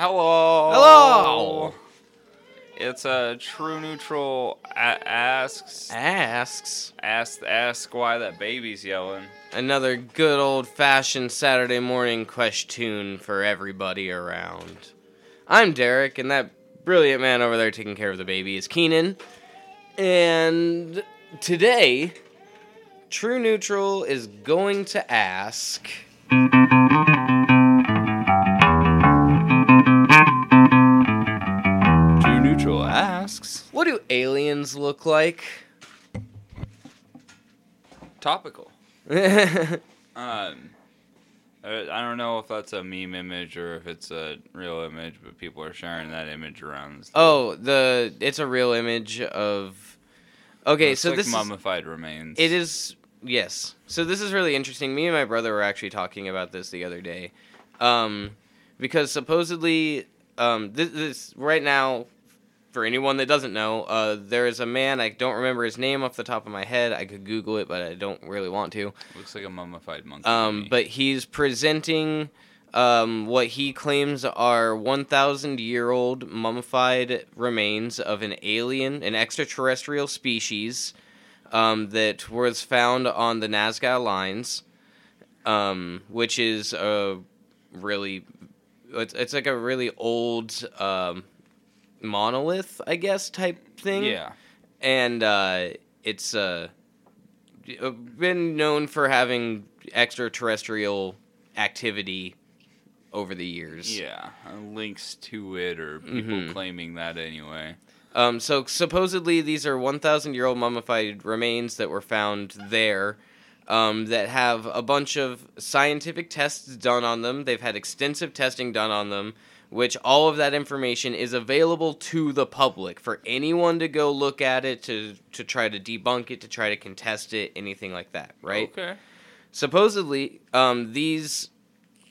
Hello. Hello. It's a true neutral a- asks Asks ask ask why that baby's yelling. another good old fashioned Saturday morning question for everybody around. I'm Derek, and that brilliant man over there taking care of the baby is Keenan. And today, True Neutral is going to ask. Aliens look like? Topical. Um, I don't know if that's a meme image or if it's a real image, but people are sharing that image around. stuff. oh, the it's a real image of. Okay, so like this is, mummified remains. It is yes. So this is really interesting. Me and my brother were actually talking about this the other day, um, because supposedly um, this, this right now, for anyone that doesn't know, uh, there is a man. I don't remember his name off the top of my head. I could Google it, but I don't really want to. Looks like a mummified monkey. Um, but he's presenting um, what he claims are 1,000 year old mummified remains of an alien, an extraterrestrial species um, that was found on the Nazca Lines, um, which is a really, it's, it's like a really old um, monolith, I guess, type thing yeah, and uh, it's uh, been known for having extraterrestrial activity over the years. yeah, uh, links to it or people Mhm. claiming that anyway. Um, so supposedly these are 1,000 year old mummified remains that were found there. Um, that have a bunch of scientific tests done on them. They've had extensive testing done on them, which all of that information is available to the public for anyone to go look at it, to to try to debunk it, to try to contest it, anything like that, right? Okay. supposedly um, these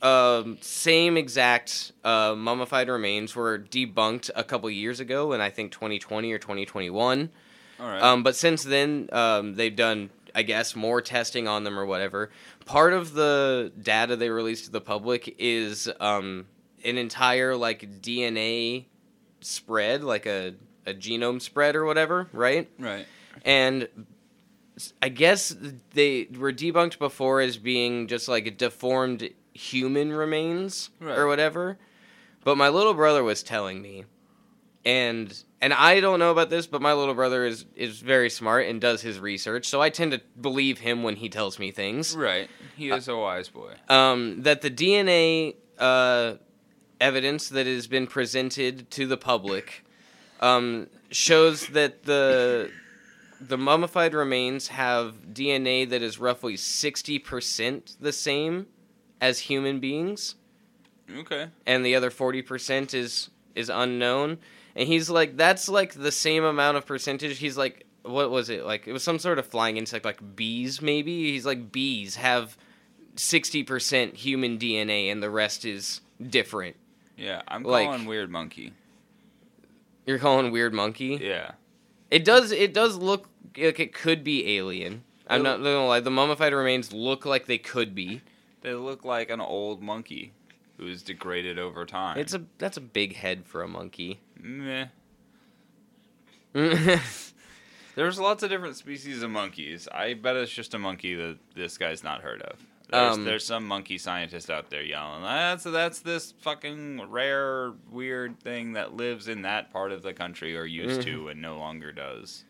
um, same exact uh, mummified remains were debunked a couple years ago in i think 2020 or 2021 All right. um, but since then um, they've done i guess more testing on them or whatever part of the data they released to the public is um, an entire like dna spread like a, a genome spread or whatever right right. and I guess they were debunked before as being just like deformed human remains Right. or whatever. But my little brother was telling me, and and I don't know about this, but my little brother is is very smart and does his research, so I tend to believe him when he tells me things. Right. He is a wise boy. Um, that the DNA uh, evidence that has been presented to the public um, shows that the the mummified remains have DNA that is roughly sixty percent the same as human beings, Okay. and the other forty percent is is unknown. And he's like, that's like the same amount of percentage. He's like, what was it like? It was some sort of flying insect, like bees, maybe. He's like, bees have sixty percent human DNA, and the rest is different. Yeah, I'm Like- calling weird monkey. You're calling weird monkey. Yeah. It does. It does look like it could be alien. I'm not gonna lie. The mummified remains look like they could be. They look like an old monkey who's degraded over time. It's a that's a big head for a monkey. meh. There's lots of different species of monkeys. I bet it's just a monkey that this guy's not heard of. There's, Um, there's some monkey scientist out there yelling, that's that's this fucking rare, weird thing that lives in that part of the country or used Mm-hmm. to and no longer does.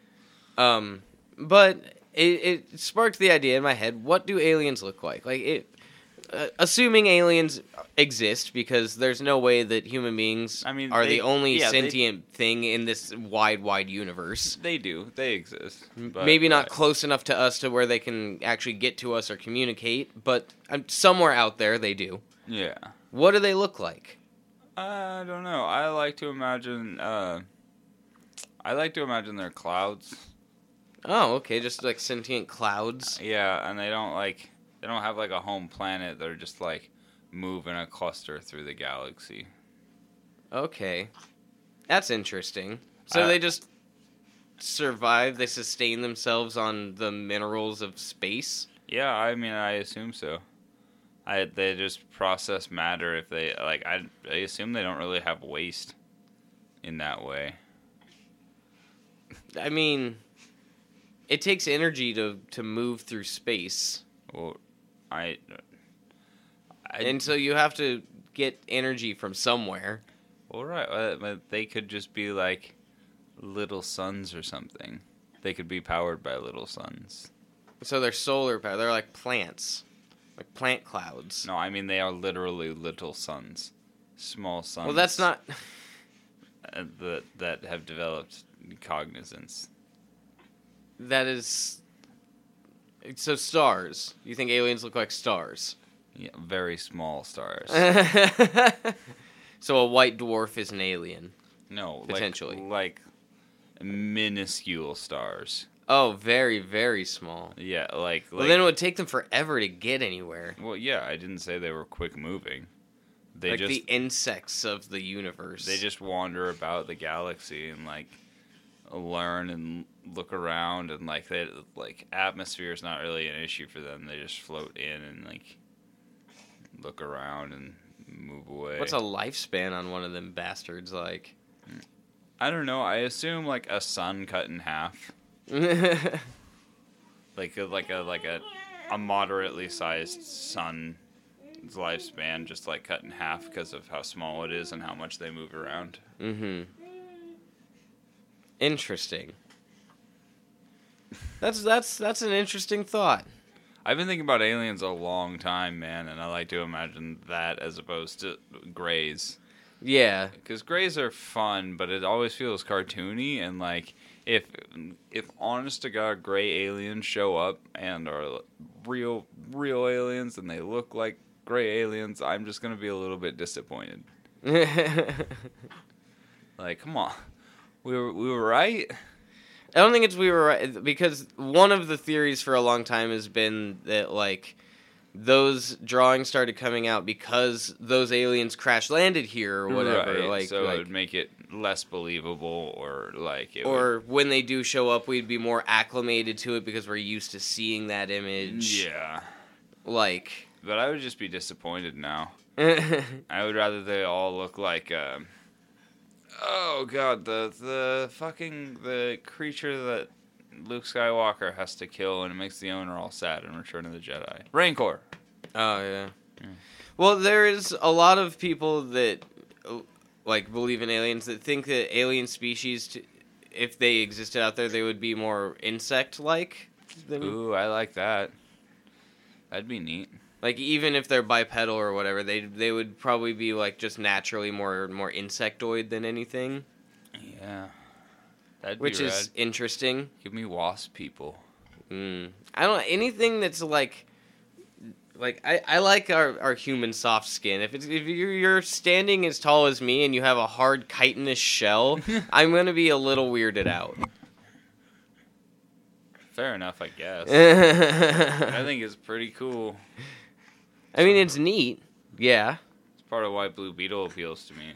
um, but it, it sparked the idea in my head: What do aliens look like? Like it. Uh, assuming aliens exist, because there's no way that human beings I mean, are they- the only yeah, they- sentient thing in this wide, wide universe. They do. They exist. But, Maybe not but- close enough to us to where they can actually get to us or communicate, but um, somewhere out there they do. Yeah. What do they look like? I don't know. I like to imagine. Uh, I like to imagine they're clouds. Oh, okay, just like sentient clouds. Yeah, and they don't like. They don't have like a home planet. They're just like move in a cluster through the galaxy. Okay, that's interesting. So Uh, they just survive. They sustain themselves on the minerals of space. Yeah, I mean, I assume so. I they just process matter if they like I I assume they don't really have waste in that way. I mean, it takes energy to to move through space, Well, I, I and so you have to get energy from somewhere. all right, uh, they could just be like little suns or something. They could be powered by little suns. So they're solar power. They're like plants, like plant clouds. No, I mean they are literally little suns, small suns. Well, that's not. uh, that that have developed cognizance. That is. So stars. You think aliens look like stars? Yeah, very small stars. so a white dwarf is an alien. No, like- Potentially. like, minuscule stars. Oh, very very small. Yeah, like like. well, then it would take them forever to get anywhere. well, yeah, I didn't say they were quick moving. They like just the insects of the universe. they just wander about the galaxy and like learn and look around and like they like atmosphere is not really an issue for them. They just float in and like look around and move away. What's a lifespan on one of them bastards like? I don't know. I assume like a sun cut in half, like a, like a like a a moderately sized sun's lifespan, just like cut in half because of how small it is and how much they move around. mm-hmm. Interesting. That's that's that's an interesting thought. I've been thinking about aliens a long time, man, and I like to imagine that as opposed to grays. Yeah. Because grays are fun, but it always feels cartoony and like if if honest to god gray aliens show up and are real real aliens and they look like gray aliens, I'm just gonna be a little bit disappointed. Like, come on, we were we were right. I don't think it's we were right because one of the theories for a long time has been that like those drawings started coming out because those aliens crash landed here or whatever. Right, Like, so like- it would make it less believable, or like it would- or when they do show up, we'd be more acclimated to it because we're used to seeing that image. yeah. Like, But I would just be disappointed now. I would rather they all look like um Oh god, the the fucking the creature that Luke Skywalker has to kill and it makes the owner all sad in Return of the Jedi. Rancor. oh yeah. Yeah. Well, there is a lot of people that like believe in aliens that think that alien species, t- if they existed out there, they would be more insect-like. Than, Ooh, I like that. That'd be neat. Like even if they're bipedal or whatever, they they would probably be like just naturally more more insectoid than anything, Yeah. That'd which is interesting. Give me wasp people. Mm. I don't anything that's like like I, I like our, our human soft skin. If it's if you're, you're standing as tall as me and you have a hard chitinous shell, I'm gonna be a little weirded out. Fair enough, I guess. I think it's pretty cool. Mean, it's neat. Yeah. It's part of why Blue Beetle appeals to me.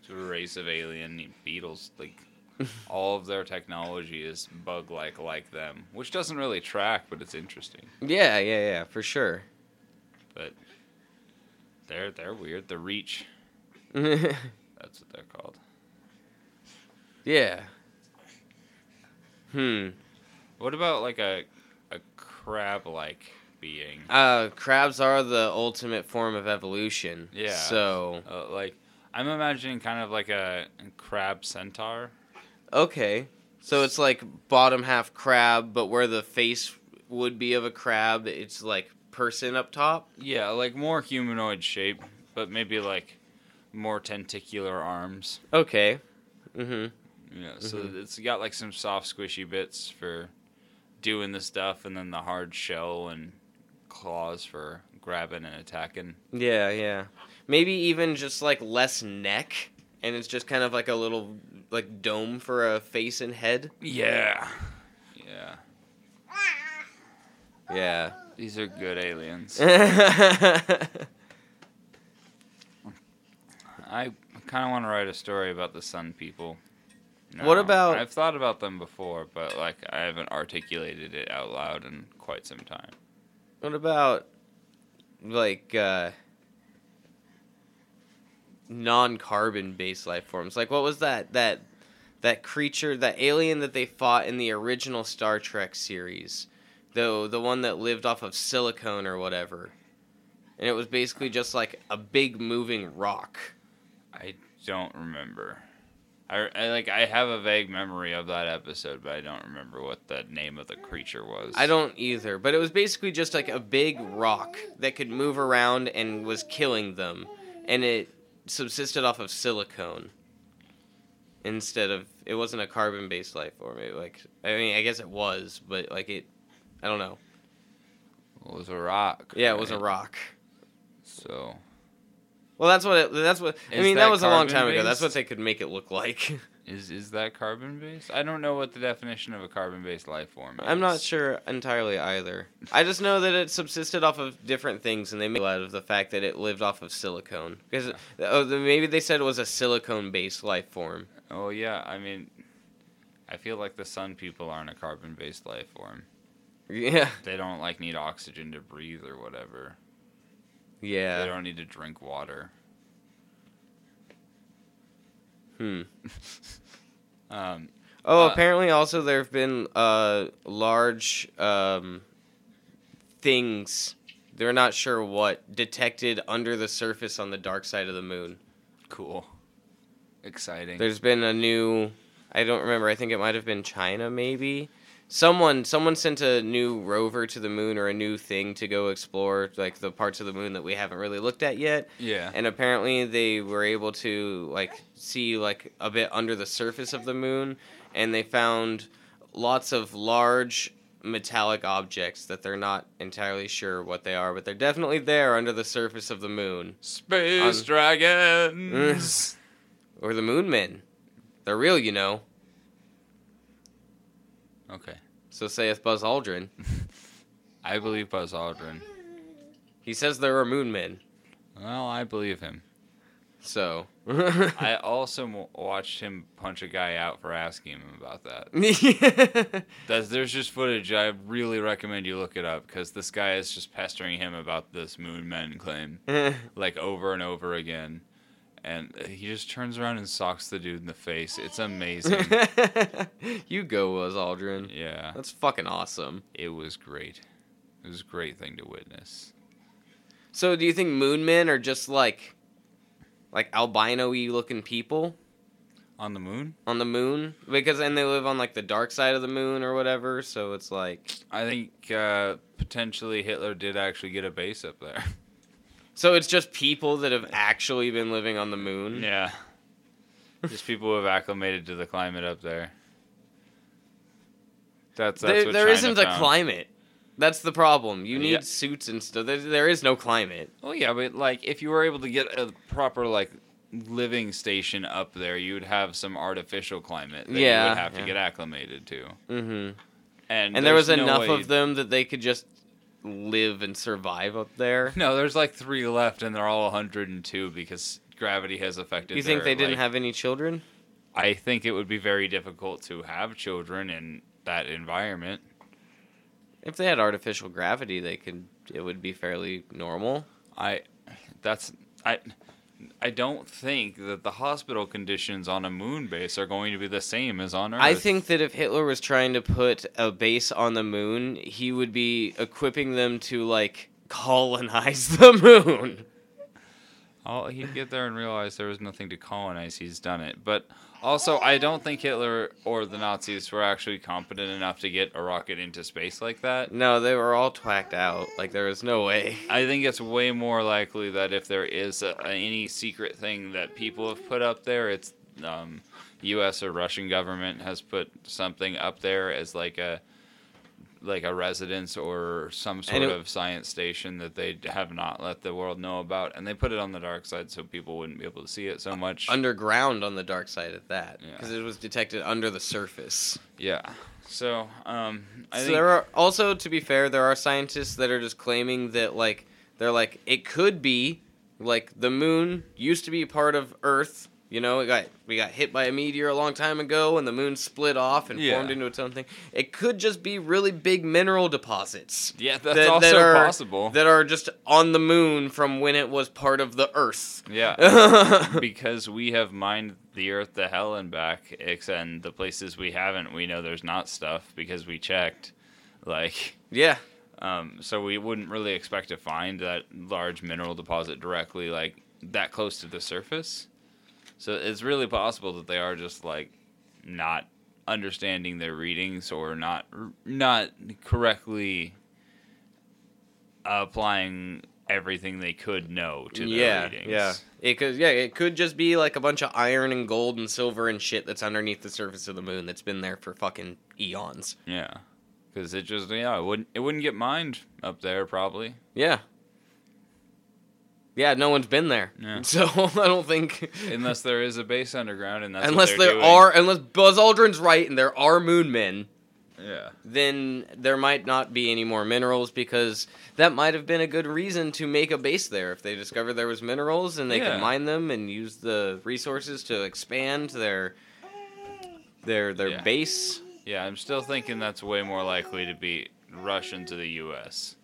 It's a race of alien beetles. Like all of their technology is bug-like like them, which doesn't really track, but it's interesting. Yeah, yeah, yeah, for sure. But they're they're weird. The Reach, that's what they're called. Yeah. Hmm. What about like a a crab-like being? Uh, crabs are the ultimate form of evolution. Yeah. So Uh, like I'm imagining kind of like a crab centaur. okay, so it's like bottom half crab, but where the face would be of a crab, it's like person up top. Yeah, like more humanoid shape, but maybe like more tentacular arms. Okay. Mm-hmm. Yeah, so Mhm. it's got like some soft, squishy bits for doing the stuff, and then the hard shell and claws for grabbing and attacking. Yeah, yeah. Maybe even just like less neck, and it's just kind of like a little like dome for a face and head. Yeah, yeah. Yeah. These are good aliens. I kind of want to write a story about the Sun People. What about- I've thought about them before, but like I haven't articulated it out loud in quite some time. What about like uh non-carbon based life forms. Like what was that that that creature, that alien that they fought in the original Star Trek series? Though the one that lived off of silicone or whatever. And it was basically just like a big moving rock. I don't remember. I, I like I have a vague memory of that episode, but I don't remember what the name of the creature was. I don't either, but it was basically just like a big rock that could move around and was killing them, and it subsisted off of silicone instead of it wasn't a carbon-based life form. It, like I mean, I guess it was, but like it, I don't know. It was a rock. Yeah, it was a rock. So Well, that's what it, that's what I Is mean. That that was a long time ago. That's what they could make it look like. is is that carbon based? I don't know what the definition of a carbon based life form is. I'm not sure entirely either. I just know that it subsisted off of different things, and they made out of the fact that it lived off of silicone. Because oh, maybe they said it was a silicone-based life form. Oh yeah, I mean, I feel like the sun people aren't a carbon based life form. Yeah, They don't like need oxygen to breathe or whatever. They yeah. don't need to drink water. Hmm. Um, Oh, Uh, apparently, also there have been uh, large um, things. They're not sure what detected under the surface on the dark side of the moon. cool. Exciting. There's been a new. I don't remember. I think it might have been China, maybe. Someone someone sent a new rover to the moon or a new thing to go explore like the parts of the moon that we haven't really looked at yet. yeah. And apparently they were able to like see like a bit under the surface of the moon and they found lots of large metallic objects that they're not entirely sure what they are, but they're definitely there under the surface of the moon. Space on- dragons. Or the moon men. They're real, you know. Okay. So saith Buzz Aldrin. I believe Buzz Aldrin. He says there are moon men. Well, I believe him. So. I also watched him punch a guy out for asking him about that. That's, there's just footage. I really recommend you look it up because this guy is just pestering him about this moon men claim, like over and over again. And he just turns around and socks the dude in the face. It's amazing. you go, Buzz Aldrin. yeah, That's fucking awesome. it was great. It was a great thing to witness. So, do you think moon men are just like, like albino-y looking people On the moon? on the moon? Because and they live on like the dark side of the moon or whatever. So it's like, I think uh, potentially Hitler did actually get a base up there. so it's just people that have actually been living on the moon. Yeah. Just people who have acclimated to the climate up there. That's, that's there there isn't a climate. That's the problem. You need Yeah. suits and stuff. There, there is no climate. Oh yeah, but like if you were able to get a proper like living station up there, you would have some artificial climate that you would have yeah. to get acclimated to. hmm And And there was no enough way- of them that they could just live and survive up there. No, there's like three left, and they're all 102 because gravity has affected. You think their, they didn't like- have any children? I think it would be very difficult to have children in that environment. If they had artificial gravity, they could. It would be fairly normal. I that's I I don't think that the hospital conditions on a moon base are going to be the same as on Earth. I think that if Hitler was trying to put a base on the moon, he would be equipping them to like colonize the moon. Oh, he'd get there and realize there was nothing to colonize. He's done it. But also, I don't think Hitler or the Nazis were actually competent enough to get a rocket into space like that. No, they were all twacked out. Like there was no way. I think it's way more likely that if there is a, any secret thing that people have put up there, it's um, U.S. or Russian government has put something up there as like a like a residence or some sort it- of science station that they have not let the world know about, and they put it on the dark side so people wouldn't be able to see it so much. Underground on the dark side of that, Yeah. because it was detected under the surface. yeah. So, um, I so think there are also, to be fair, there are scientists that are just claiming that like they're like it could be like the moon used to be part of Earth, You know, it got we got hit by a meteor a long time ago, and the moon split off and Yeah. formed into its own thing. It could just be really big mineral deposits Yeah, that's that- also that are- possible. that are just on the moon from when it was part of the Earth. yeah, because we have mined the Earth to hell and back, and the places we haven't, we know there's not stuff because we checked. Like, yeah, um, so we wouldn't really expect to find that large mineral deposit directly, like that close to the surface. So it's really possible that they are just like not understanding their readings or not not correctly applying everything they could know to their yeah, readings. yeah. It could, yeah, it could just be like a bunch of iron and gold and silver and shit that's underneath the surface of the moon that's been there for fucking eons. Yeah, because it just yeah it wouldn't it wouldn't get mined up there probably. Yeah. Yeah, no one's been there, Yeah. so I don't think Unless there is a base underground, and that's unless there doing. are unless Buzz Aldrin's right and there are moon men, Yeah, then there might not be any more minerals because that might have been a good reason to make a base there if they discovered there was minerals and they Yeah. could mine them and use the resources to expand their their their Yeah. base. yeah. I'm still thinking that's way more likely to be Russian to the U.S.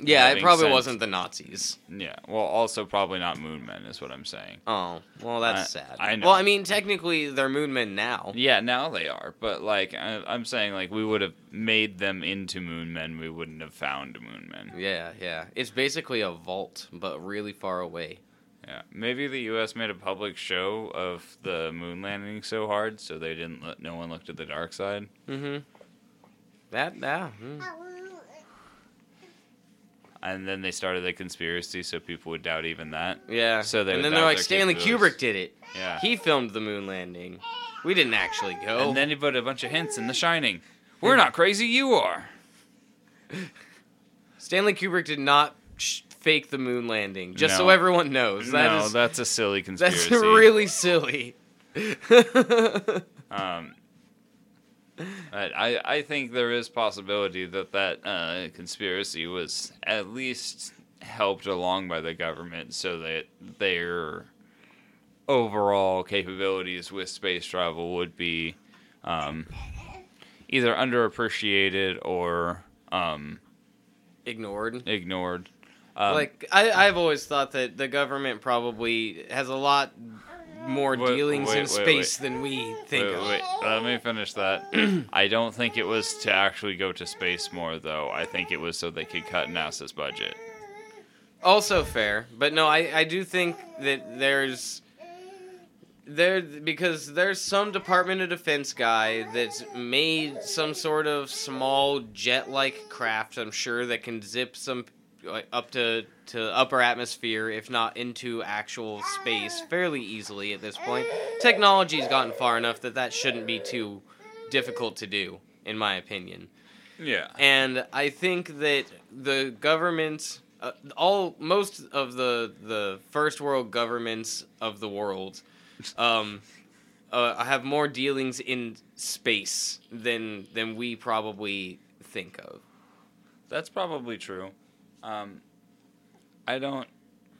Yeah, it probably sent- wasn't the Nazis. Yeah, well, also probably not moon men is what I'm saying. Oh, well, that's I- sad. I know. Well, I mean, technically, they're moon men now. Yeah, now they are, but like I, I'm saying, like we would have made them into moon men. We wouldn't have found moon men. Yeah, yeah. It's basically a vault, but really far away. Yeah, maybe the U.S. made a public show of the moon landing so hard, so they didn't let no one looked at the dark side. Mm-hmm. That, yeah. mm. And then they started the conspiracy, so people would doubt even that. Yeah. So they and then they're like, Stanley. Kubrick did it. Yeah. He filmed the moon landing. We didn't actually go. And then he put a bunch of hints in The Shining. We're not crazy, you are. Stanley Kubrick did not sh- fake the moon landing. Just so everyone knows. That no, is- that's a silly conspiracy. that's really silly. Um, I I think there is possibility that that uh, conspiracy was at least helped along by the government, so that their overall capabilities with space travel would be um, either underappreciated or um, Ignored. ignored. Um, like I, I've always thought that the government probably has a lot more Wait, dealings wait, in wait, space than we think Wait, of. wait, let me finish that. I don't think it was to actually go to space more, though. I think it was so they could cut NASA's budget. Also fair, but no, I, I do think that there's there because there's some Department of Defense guy that's made some sort of small jet-like craft. I'm sure that can zip some like, up to to upper atmosphere, if not into actual space, fairly easily at this point. Technology's gotten far enough that that shouldn't be too difficult to do, in my opinion. Yeah. And I think that the governments, uh, all most of the the first world governments of the world, um, uh, have more dealings in space than than we probably think of. That's probably true. Um, I don't,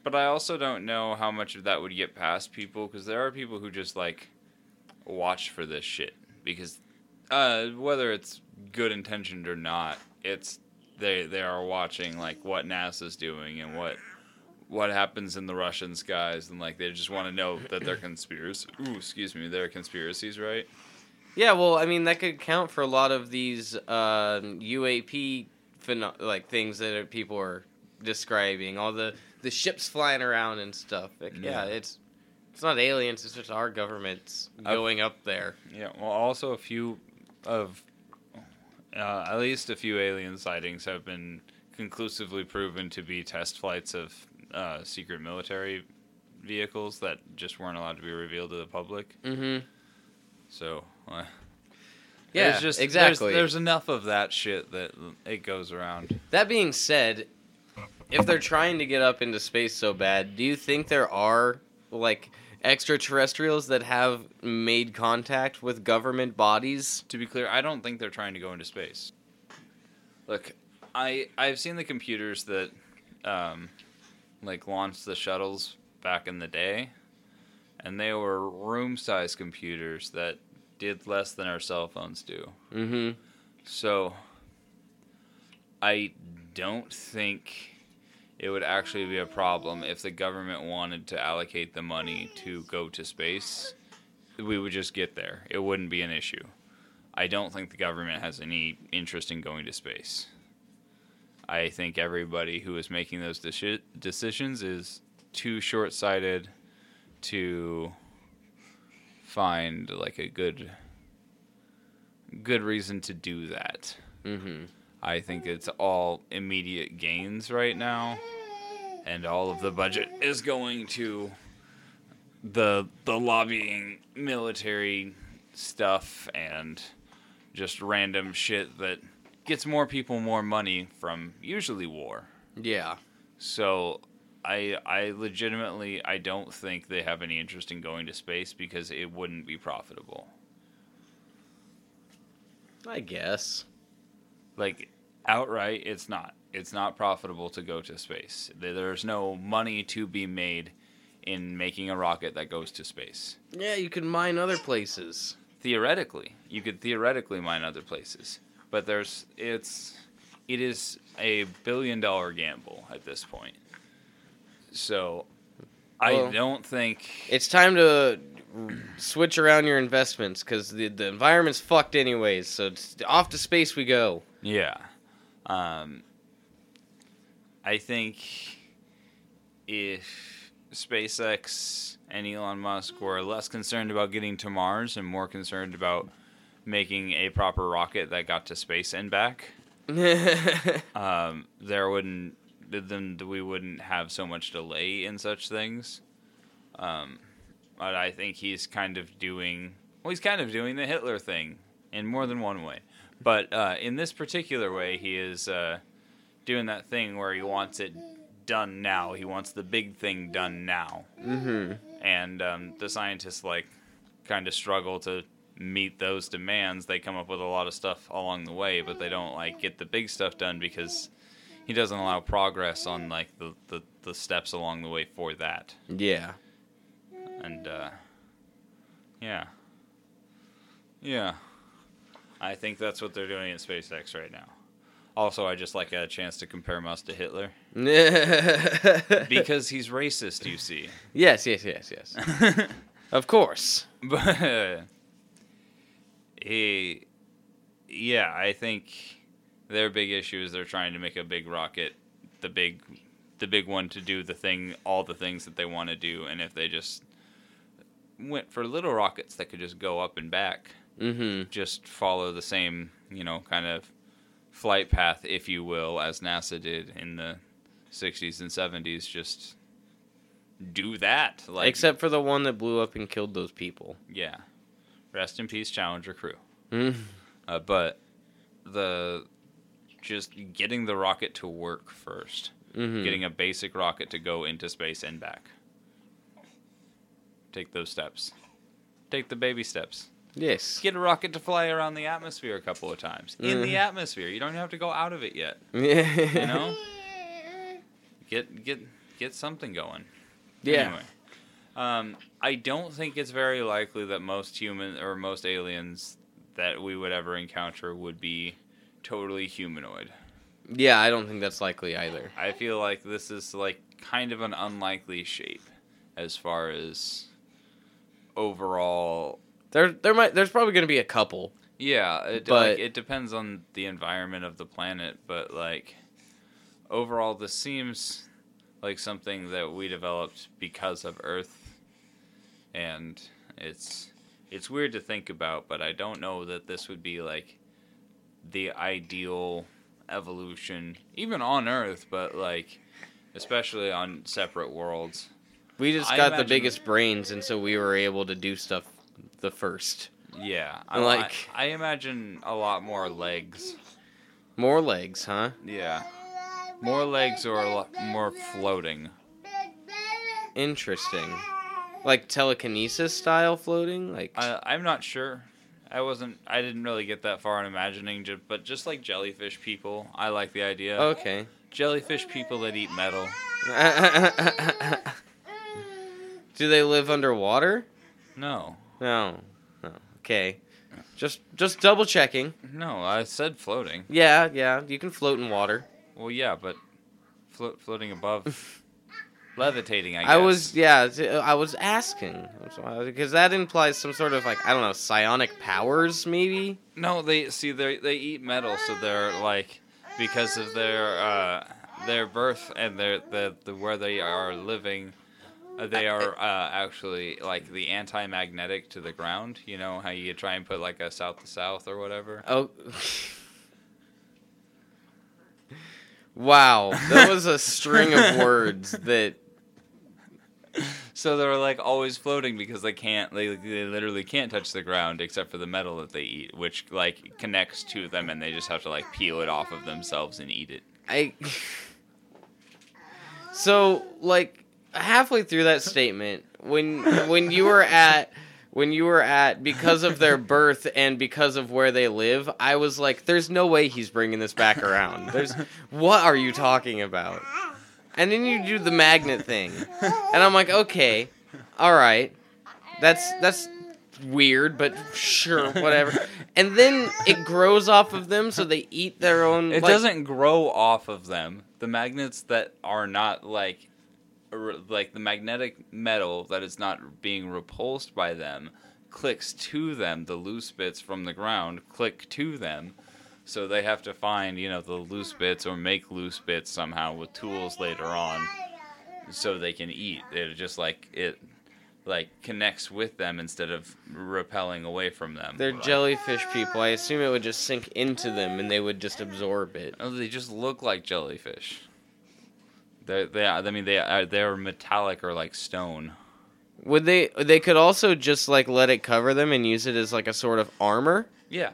but I also don't know how much of that would get past people because there are people who just like watch for this shit because uh, whether it's good intentioned or not, it's they they are watching like what NASA's doing and what what happens in the Russian skies and like they just want to know that they're conspiracy. Ooh, excuse me, they're conspiracies, right? Yeah, well, I mean that could count for a lot of these uh, UAP pheno- like things that are, people are describing. All the the ships flying around and stuff. Like, yeah. Yeah. it's it's not aliens. It's just our government's I've- going up there. Yeah, well, also a few of, uh, at least a few alien sightings have been conclusively proven to be test flights of uh, secret military vehicles that just weren't allowed to be revealed to the public. Mm-hmm. So, uh, Yeah, just exactly. There's, there's enough of that shit that it goes around. That being said, if they're trying to get up into space so bad, do you think there are like extraterrestrials that have made contact with government bodies? To be clear, I don't think they're trying to go into space. Look, I I've seen the computers that um, like launched the shuttles back in the day, and they were room-sized computers that did less than our cell phones do. Mm-hmm. So I don't think it would actually be a problem if the government wanted to allocate the money to go to space. We would just get there. It wouldn't be an issue. I don't think the government has any interest in going to space. I think everybody who is making those deci- decisions is too short-sighted to find like a good good reason to do that. Mm-hmm. I think it's all immediate gains right now, and all of the budget is going to the the lobbying military stuff and just random shit that gets more people more money from usually war. Yeah. So I I legitimately I don't think they have any interest in going to space because it wouldn't be profitable. I guess. like outright it's not it's not profitable to go to space there's no money to be made in making a rocket that goes to space Yeah, you could mine other places. theoretically you could theoretically mine other places but there's it's it is a billion dollar gamble at this point so Well- i don't think It's time to switch around your investments because the the environment's fucked anyways. So it's off to space we go. Yeah. Um, I think if SpaceX and Elon Musk were less concerned about getting to Mars and more concerned about making a proper rocket that got to space and back, um, there wouldn't then we wouldn't have so much delay in such things. Um, but I think he's kind of doing well. He's kind of doing the Hitler thing in more than one way. But uh, in this particular way, he is uh, doing that thing where he wants it done now. He wants the big thing done now, mm-hmm. and um, the scientists like kind of struggle to meet those demands. They come up with a lot of stuff along the way, but they don't like get the big stuff done because he doesn't allow progress on like the, the, the steps along the way for that. Yeah. And uh, yeah, yeah, I think that's what they're doing at SpaceX right now. Also, I just like a chance to compare Musk to Hitler because he's racist. You see, yes, yes, yes, yes. Of course. but he, yeah, I think their big issue is they're trying to make a big rocket, the big, the big one to do the thing, all the things that they want to do, and if they just went for little rockets that could just go up and back, Mm-hmm. just follow the same, you know, kind of flight path, if you will, as NASA did in the 60s and 70s. Just do that. Like, Except for the one that blew up and killed those people. yeah. Rest in peace, Challenger crew. Mm. Uh, but the just getting the rocket to work 1st Mm-hmm. getting a basic rocket to go into space and back. Take those steps. Take the baby steps. Yes. Get a rocket to fly around the atmosphere a couple of times. In the Mhm. atmosphere. You don't have to go out of it yet. Yeah. You know? get get get something going. Yeah. Anyway, um, I don't think it's very likely that most human or most aliens that we would ever encounter would be totally humanoid. Yeah, I don't think that's likely either. I feel like this is like kind of an unlikely shape as far as overall. There, there might, there's probably going to be a couple. Yeah, it, But- like, it depends on the environment of the planet, but like overall, this seems like something that we developed because of Earth, and it's it's weird to think about, but I don't know that this would be like the ideal evolution, even on Earth, but like especially on separate worlds. We just I got the biggest brains, and so we were able to do stuff the first. Yeah, I, Like- I, I imagine a lot more legs. More legs, huh? Yeah, more legs or a lot more floating. Interesting. Like telekinesis style floating? Like I, I'm not sure. I wasn't. I didn't really get that far in imagining, but just like jellyfish people, I like the idea. Okay. Jellyfish people that eat metal. Do they live underwater? No. No. No. Okay. Just just double checking. No, I said floating. Yeah, yeah. You can float in water. Well, yeah, but float, floating above, levitating. I guess. I was yeah. I was asking because that implies some sort of like I don't know psionic powers maybe. No, they see they they eat metal, so they're like because of their uh, their birth and their the, the where they are living. They are uh, actually like the anti-magnetic to the ground. You know how you try and put like a south to south or whatever. Oh. wow, that was a string of words that So they're like always floating because they can't. They they literally can't touch the ground except for the metal that they eat, which like connects to them, and they just have to like peel it off of themselves and eat it. I. So, like halfway through that statement, when when you were at when you were at because of their birth and because of where they live, I was like, "There's no way he's bringing this back around." There's what are you talking about? And then you do the magnet thing, and I'm like, "Okay, all right, that's that's weird, but sure, whatever." And then it grows off of them, so they eat their own. It like- doesn't grow off of them. The magnets that are not like like the magnetic metal that is not being repulsed by them clicks to them. The loose bits from the ground click to them. So they have to find, you know, the loose bits or make loose bits somehow with tools later on so they can eat. It just like it like connects with them instead of repelling away from them. They're Like- jellyfish people. I assume it would just sink into them and they would just absorb it. Oh, they just look like jellyfish. They, they, I mean, they, are, they're metallic or like stone. Would they? They could also just like let it cover them and use it as like a sort of armor. Yeah,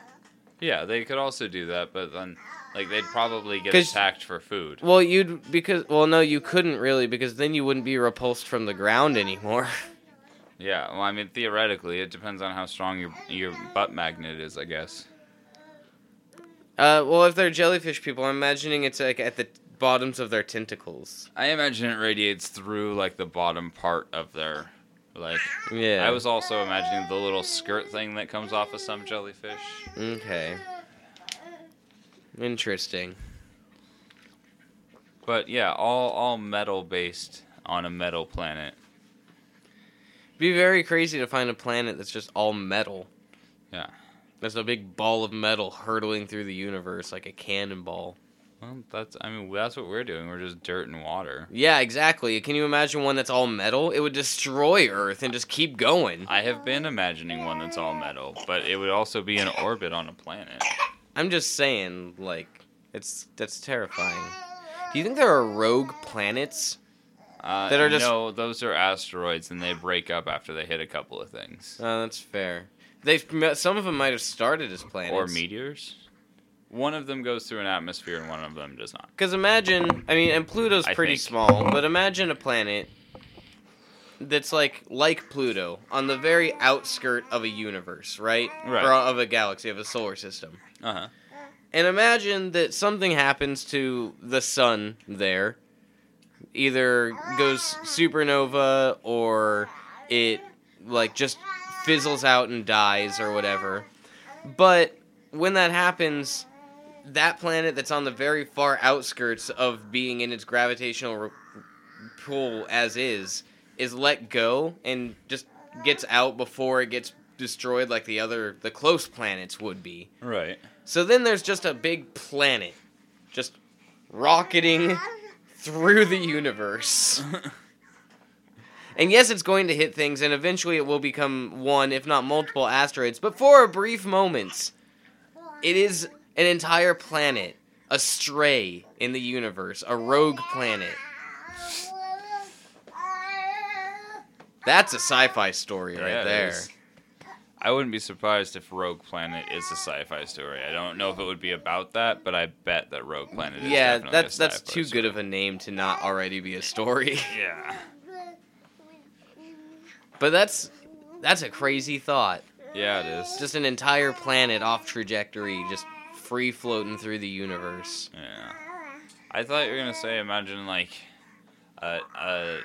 yeah, they could also do that, but then, like, they'd probably get attacked for food. Well, you'd because well, no, you couldn't really because then you wouldn't be repulsed from the ground anymore. Yeah, well, I mean, theoretically, it depends on how strong your your butt magnet is, I guess. Uh, well, if they're jellyfish people, I'm imagining it's like at the bottoms of their tentacles. I imagine it radiates through like the bottom part of their, like. Yeah. I was also imagining the little skirt thing that comes off of some jellyfish. okay. Interesting. But yeah, all all metal based on a metal planet. Be very crazy to find a planet that's just all metal. Yeah. There's a big ball of metal hurtling through the universe like a cannonball. Well, that's I mean that's what we're doing. We're just dirt and water. Yeah, exactly. Can you imagine one that's all metal? It would destroy Earth and just keep going. I have been imagining one that's all metal, but it would also be in orbit on a planet. I'm just saying, like, it's that's terrifying. Do you think there are rogue planets? Uh, That are just- no, those are asteroids, and they break up after they hit a couple of things. Oh, that's fair. They some of them might have started as planets. Or meteors. One of them goes through an atmosphere, and one of them does not. Because imagine, I mean, and Pluto's I pretty think. small, but imagine a planet that's like like Pluto on the very outskirt of a universe, right? Right. Or of a galaxy, of a solar system. Uh huh. And imagine that something happens to the sun there. Either goes supernova or it like just fizzles out and dies or whatever. But when that happens, that planet that's on the very far outskirts of being in its gravitational re- pull as is is let go and just gets out before it gets destroyed like the other the close planets would be. Right. So then there's just a big planet just rocketing through the universe. And yes, it's going to hit things, and eventually it will become one, if not multiple asteroids. But for a brief moment, it is an entire planet astray in the universe, a rogue planet. That's a sci-fi story right Yeah, there. is. I wouldn't be surprised if Rogue Planet is a sci-fi story. I don't know if it would be about that, but I bet that Rogue Planet is Yeah, that's that's too story. good of a name to not already be a story. Yeah. But that's that's a crazy thought. Yeah, it is. Just an entire planet off trajectory, just free floating through the universe. Yeah. I thought you were gonna say imagine like a a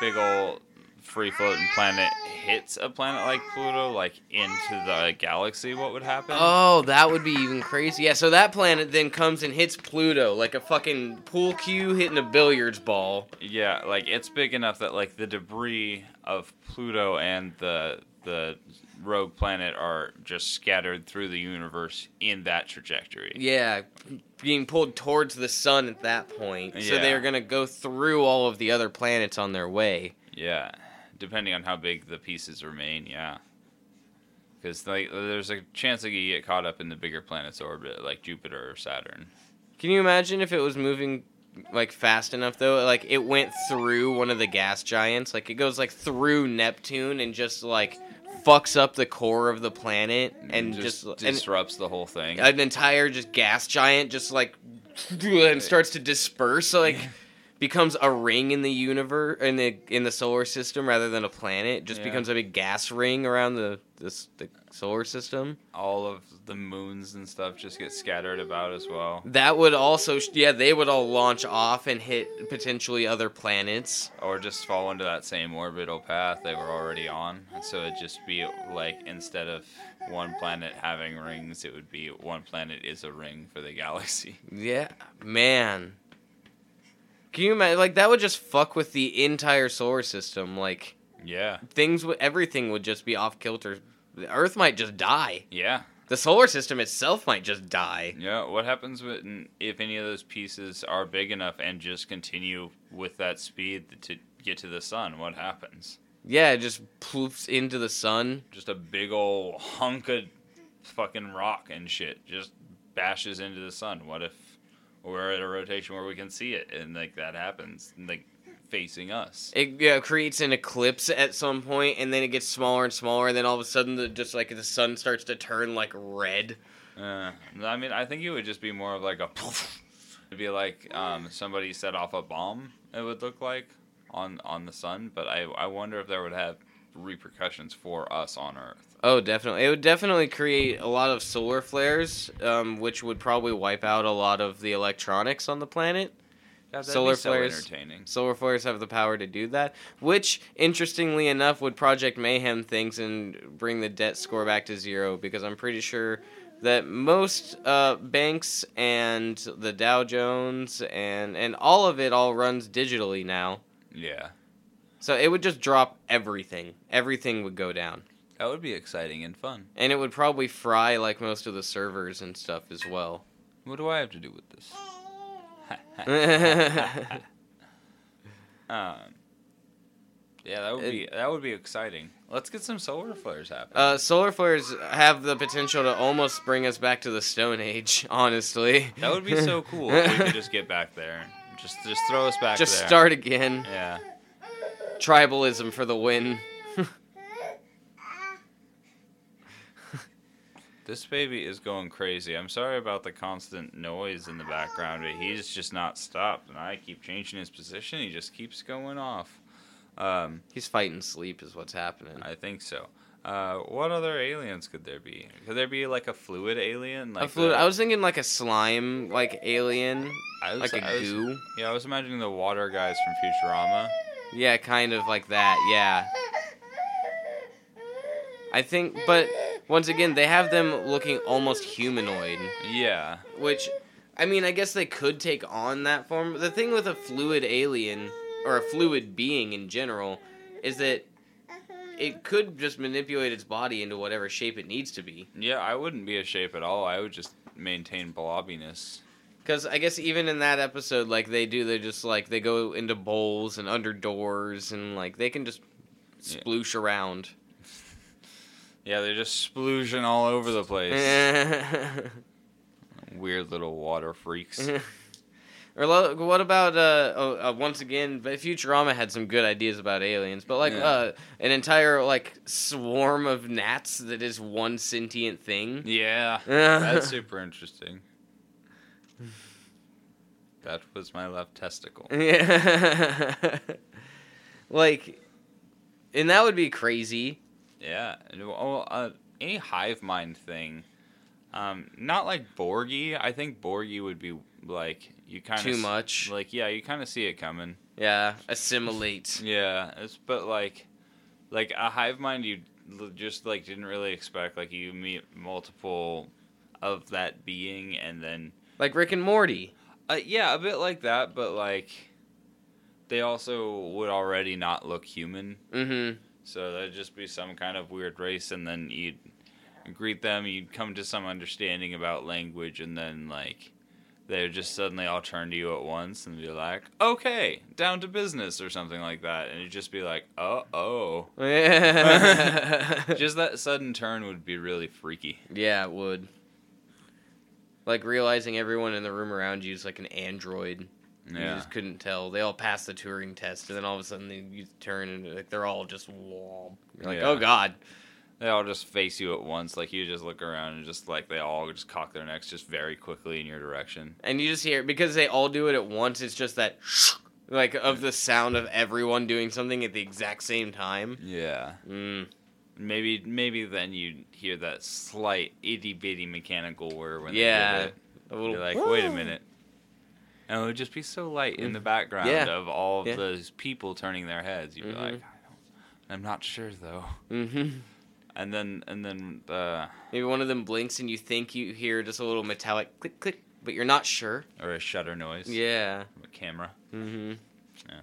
big old free floating planet hits a planet like Pluto, like into the galaxy, what would happen? Oh, that would be even crazy. Yeah, so that planet then comes and hits Pluto like a fucking pool cue hitting a billiards ball. Yeah, like it's big enough that like the debris of Pluto and the the rogue planet are just scattered through the universe in that trajectory. Yeah, being pulled towards the sun at that point. So they're going to go through all of the other planets on their way. Yeah, depending on how big the pieces remain, yeah. Because like, there's a chance that you get caught up in the bigger planet's orbit, like Jupiter or Saturn. Can you imagine if it was moving like fast enough though? Like it went through one of the gas giants. Like it goes like through Neptune and just like fucks up the core of the planet and just, and disrupts the whole thing. an entire just gas giant just like and starts to disperse. So like becomes a ring in the universe in the in the solar system rather than a planet. Just Yeah. becomes a big gas ring around the this the solar system. All of the moons and stuff just get scattered about as well. That would also yeah they would all launch off and hit potentially other planets. or just fall into that same orbital path they were already on. And so it'd just be like instead of one planet having rings, it would be one planet is a ring for the galaxy. Yeah, man. Can you imagine? Like that would just fuck with the entire solar system. Like Yeah, things, would everything would just be off kilter. The Earth might just die. yeah, The solar system itself might just die. yeah. What happens if any of those pieces are big enough and just continue with that speed to get to the sun? What happens? Yeah, it just poofs into the sun. Just a big old hunk of fucking rock and shit just bashes into the sun. What if we're at a rotation where we can see it and like that happens, like facing us? It yeah, creates an eclipse at some point, and then it gets smaller and smaller, and then all of a sudden, the, just like the sun starts to turn like red. Uh, I mean, I think it would just be more of like a poof. It'd be like um, somebody set off a bomb. It would look like on on the sun, but I I wonder if there would have repercussions for us on Earth. Oh, definitely. It would definitely create a lot of solar flares, um, which would probably wipe out a lot of the electronics on the planet. Yeah, Solar so flares. entertaining. Solar flares have the power to do that, which, interestingly enough, would Project Mayhem things and bring the debt score back to zero because I'm pretty sure that most uh, banks and the Dow Jones and, and all of it all runs digitally now. Yeah, So it would just drop everything. Everything would go down. that would be exciting and fun. And it would probably fry like most of the servers and stuff as well. What do I have to do with this? um, yeah, that would be that would be exciting. Let's get some solar flares happening. uh, solar flares have the potential to almost bring us back to the Stone Age, honestly. that would be so cool if we could just get back there. Just just throw us back Just there. start again. Yeah. Tribalism for the win. This baby is going crazy. I'm sorry about the constant noise in the background, but he's just not stopped. And I keep changing his position. He just keeps going off. Um, He's fighting sleep, is what's happening. I think so. Uh, what other aliens could there be? Could there be like a fluid alien? Like a fluid, the- I was thinking like a slime, like alien, I was- like a was- goo. Yeah, I was imagining the water guys from Futurama. Yeah, kind of like that. Yeah. I think, but once again, they have them looking almost humanoid. Yeah. Which, I mean, I guess they could take on that form. The thing with a fluid alien, or a fluid being in general, is that it could just manipulate its body into whatever shape it needs to be. Yeah, I wouldn't be a shape at all. I would just maintain blobbiness. Because I guess even in that episode, like they do, they just like they go into bowls and under doors, and like they can just Yeah. around. Yeah, they're just splooging all over the place. Weird little water freaks. lo- what about uh, oh, uh once again? But Futurama had some good ideas about aliens, but like Yeah. uh, an entire like swarm of gnats that is one sentient thing. Yeah, that's super interesting. That was my left testicle. Yeah. like, and that would be crazy. Yeah. Oh, uh, any hive mind thing. Um, not like Borgie. I think Borgie would be like you kind of Too much. Like yeah, you kind of see it coming. Yeah, assimilate. Yeah, it's but like like a hive mind you l- just like didn't really expect like you meet multiple of that being and then Like Rick and Morty. uh, yeah a bit like that but like they also would already not look human Mm-hmm. so that'd just be some kind of weird race and then you'd greet them you'd come to some understanding about language and then like they would just suddenly all turn to you at once and be like okay down to business or something like that and you'd just be like oh oh Yeah. just that sudden turn would be really freaky yeah, it would. Like realizing everyone in the room around you is like an android. You just couldn't tell. They all passed the Turing test, and then all of a sudden they, you turn and like they're all just whoa. You're like, Yeah. oh god. they all just face you at once like you just look around and just like they all just cock their necks just very quickly in your direction And you just hear because they all do it at once. It's just that like of the sound of everyone doing something at the exact same time. yeah Mm. Maybe maybe then you hear that slight itty bitty mechanical whir when Yeah. it. A little. You're like, wait a minute. And it would just be so light in the background Mm-hmm. Yeah. of all of Yeah. those people turning their heads. You'd be Mhm. like, I don't, I'm not sure though. Mm-hmm. And then and then uh, Maybe one of them blinks and you think you hear just a little metallic click click, but you're not sure. or a shutter noise. Yeah. from A camera. Mm-hmm. Yeah.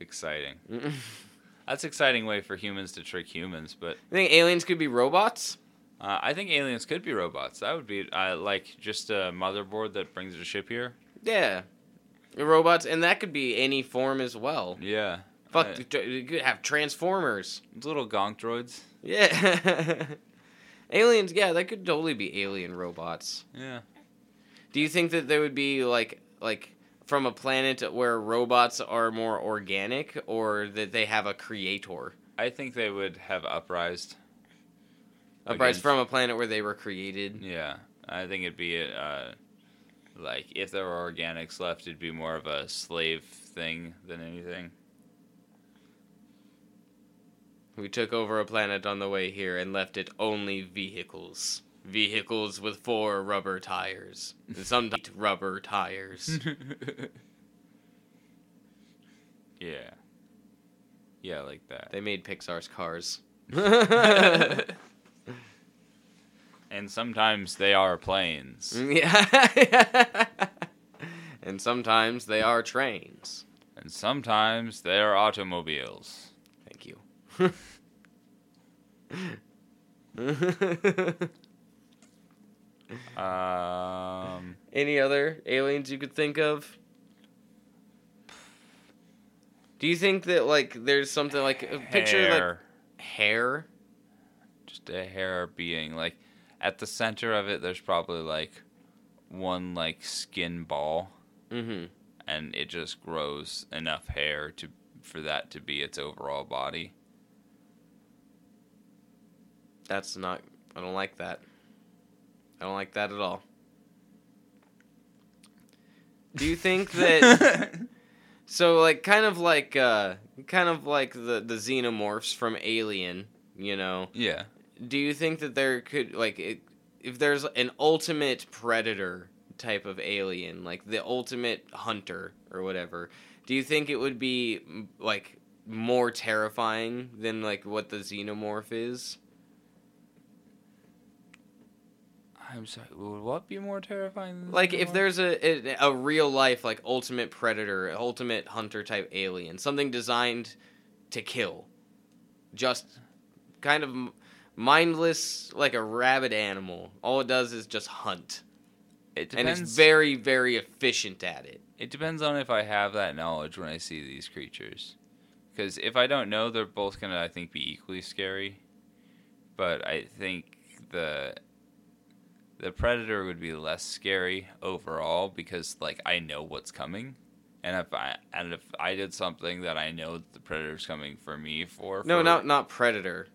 Exciting. That's exciting way for humans to trick humans, but I think aliens could be robots. uh, I think aliens could be robots. That would be uh, like just a motherboard that brings a ship here. Yeah. Robots, and that could be any form as well. Yeah. Fuck, Uh, you could have transformers. little gonk droids. Yeah. Aliens, yeah, that could totally be alien robots. Yeah. Do you think that there would be like like from a planet where robots are more organic or that they have a creator? I think they would have uprised. Uprise Against- from a planet where they were created. Yeah, I think it'd be uh, like if there were organics left, it'd be more of a slave thing than anything. We took over a planet on the way here and left it only vehicles. Vehicles with four rubber tires. Sometimes rubber tires. yeah. Yeah, like that. They made Pixar's cars. And sometimes they are planes. yeah. and sometimes they are trains. And sometimes they are automobiles. Thank you. Um, Any other aliens you could think of? Do you think that like there's something like a picture like hair. hair? just a hair being like at the center of it there's probably like one like skin ball Mm-hmm. and it just grows enough hair to for that to be its overall body That's not. I don't like that. I don't like that at all. Do you think that? so like, kind of like, uh, kind of like the the xenomorphs from Alien. You know. yeah Do you think that there could like it, if there's an ultimate predator type of alien, like the ultimate hunter or whatever? Do you think it would be like more terrifying than like what the xenomorph is? I'm sorry would what be more terrifying than Like if there's a, a a real life like ultimate predator, ultimate hunter type alien, something designed to kill, just kind of mindless like a rabid animal. All it does is just hunt, it depends. and it's very very efficient at it. it depends on if i have that knowledge when i see these creatures because if i don't know they're both gonna i think be equally scary but i think the the predator would be less scary overall because like I know what's coming, and if I and if I did something that I know the predator's coming for me for No, for- not not predator,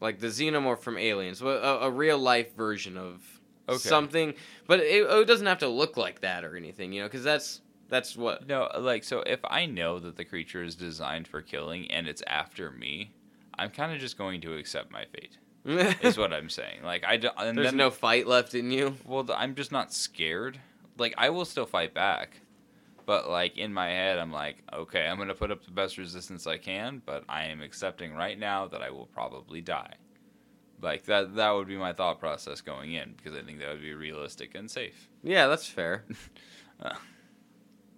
like the xenomorph from Aliens, a, a real life version of Okay. something. But it, oh, it doesn't have to look like that or anything, you know, because that's that's what. no like so if I know that the creature is designed for killing and it's after me, I'm kind of just going to accept my fate. Is what I'm saying. Like I don't. And There's then, no fight left in you. Well, I'm just not scared. Like I will still fight back, But like in my head, I'm like, okay, I'm gonna put up the best resistance I can, but I am accepting right now that I will probably die. Like that that would be my thought process going in because I think that would be realistic and safe. Yeah, that's fair. Uh.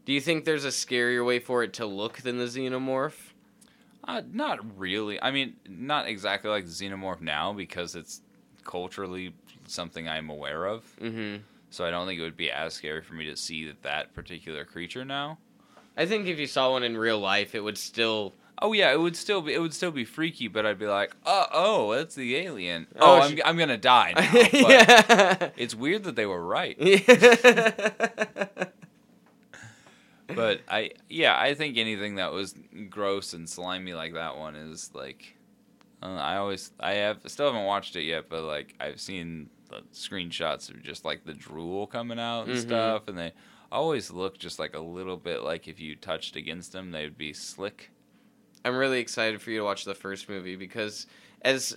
Do you think there's a scarier way for it to look than the xenomorph? Uh, not really. I mean, not exactly like xenomorph now because it's culturally something I'm aware of. Mm-hmm. So I don't think it would be as scary for me to see that that particular creature now. I think if you saw one in real life, it would still. Oh yeah, it would still be it would still be freaky, but I'd be like, oh, oh, that's the alien. Oh, Oh, I'm, she- I'm gonna die now. But yeah. It's weird that they were right, yeah. but I yeah, I think anything that was gross and slimy like that one is like, uh, I always I have still haven't watched it yet, but like I've seen the screenshots of just like the drool coming out and Mhm. stuff, and they always look just like a little bit like if you touched against them, they'd be slick. I'm really excited for you to watch the first movie because, as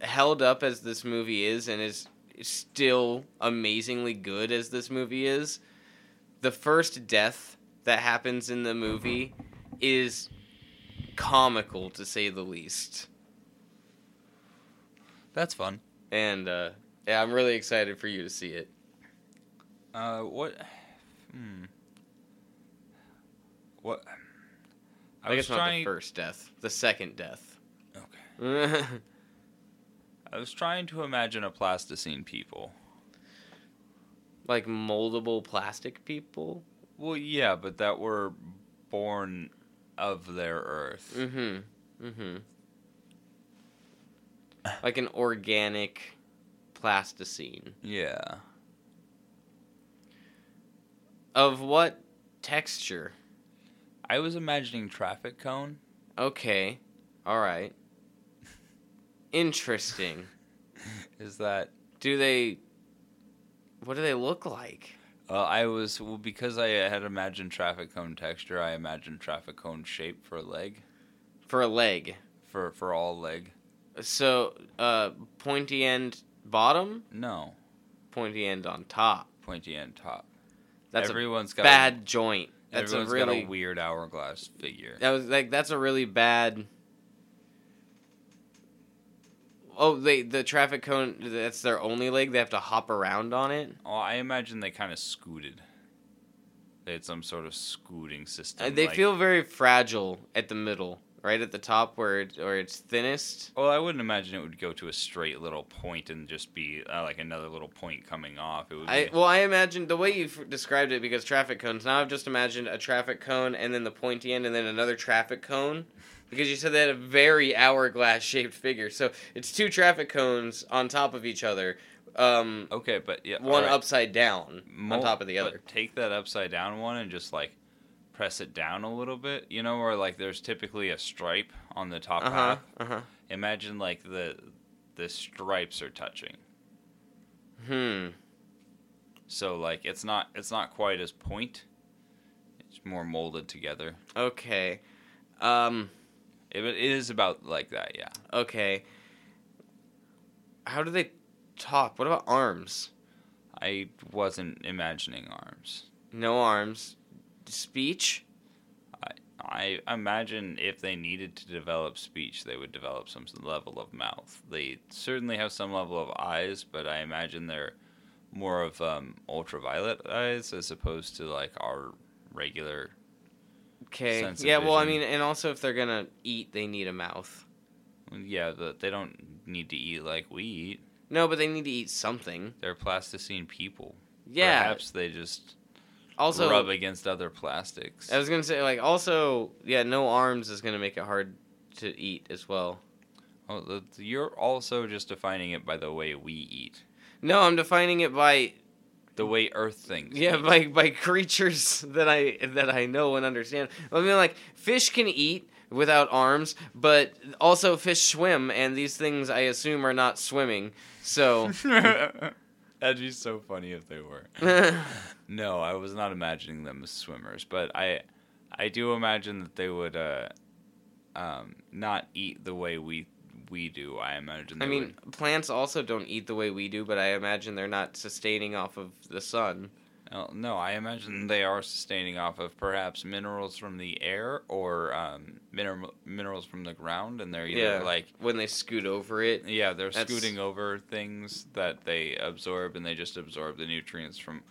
held up as this movie is, and is still amazingly good as this movie is, the first death that happens in the movie is comical to say the least. That's fun. And uh, yeah, I'm really excited for you to see it. Uh, what? Hmm. What? I, I, guess not trying. the first death, the second death. Okay. I was trying to imagine a plasticine people. like moldable plastic people. Well, yeah, but that were born of their earth. Mm-hmm. Mm-hmm. Like an organic plasticine. Yeah. Of what texture? I was imagining traffic cone. Okay. All right. Interesting. Is that? Do they What do they look like? Uh, I was well because I had imagined traffic cone texture. I imagined traffic cone shape for a leg, For a leg. for for all leg. So, uh pointy end bottom, No, pointy end on top. pointy end top. That's Everyone's a got bad joint. A, That's a really got a weird hourglass figure. That was like that's a really bad. Oh, they the traffic cone. That's their only leg. They have to hop around on it. Oh, I imagine they kind of scooted. They had some sort of scooting system. Uh, they like- feel very fragile at the middle, right at the top where it, where it's thinnest. Well, I wouldn't imagine it would go to a straight little point and just be uh, like another little point coming off. It would. I well, I imagine the way you've described it because traffic cones. Now I've just imagined a traffic cone and then the pointy end and then another traffic cone. Because you said they had a very hourglass shaped figure, so it's two traffic cones on top of each other. Um, okay, but yeah, one alright. upside down on top of the other. Take that upside down one and just like press it down a little bit. You know, where like there's typically a stripe on the top Uh huh. half. Uh huh. Imagine like the the stripes are touching. Hmm. So like it's not it's not quite as point. It's more molded together. Okay. Um. It, it is about like that, yeah. Okay. How do they talk? What about arms? I wasn't imagining arms. No arms. Speech. I imagine if they needed to develop speech, they would develop some level of mouth. They certainly have some level of eyes, but I imagine they're more of um, ultraviolet eyes as opposed to like our regular. Okay. Yeah. Well, I mean, and also if they're gonna eat, they need a mouth. Yeah, the, they don't need to eat like we eat. No, but they need to eat something. They're plasticine people. Yeah. Perhaps they just also, rub against other plastics. I was gonna say like also yeah, no arms is gonna make it hard to eat as well. oh, you're also just defining it by the way we eat, No, I'm defining it by the way Earth thinks. Yeah, by by creatures that I that I know and understand. I mean, like fish can eat without arms, but also fish swim, and these things I assume are not swimming. So That'd be so funny if they were. No, I was not imagining them as swimmers, but I, I do imagine that they would, uh, um, not eat the way we we do. I imagine. They I mean, plants also don't eat the way we do, but I imagine they're not sustaining off of the sun. would, Well, no, I imagine they are sustaining off of perhaps minerals from the air or um, mineral minerals from the ground, and they're either Yeah. like When they scoot over it. yeah, they're scooting over things that they absorb, and they just absorb the nutrients from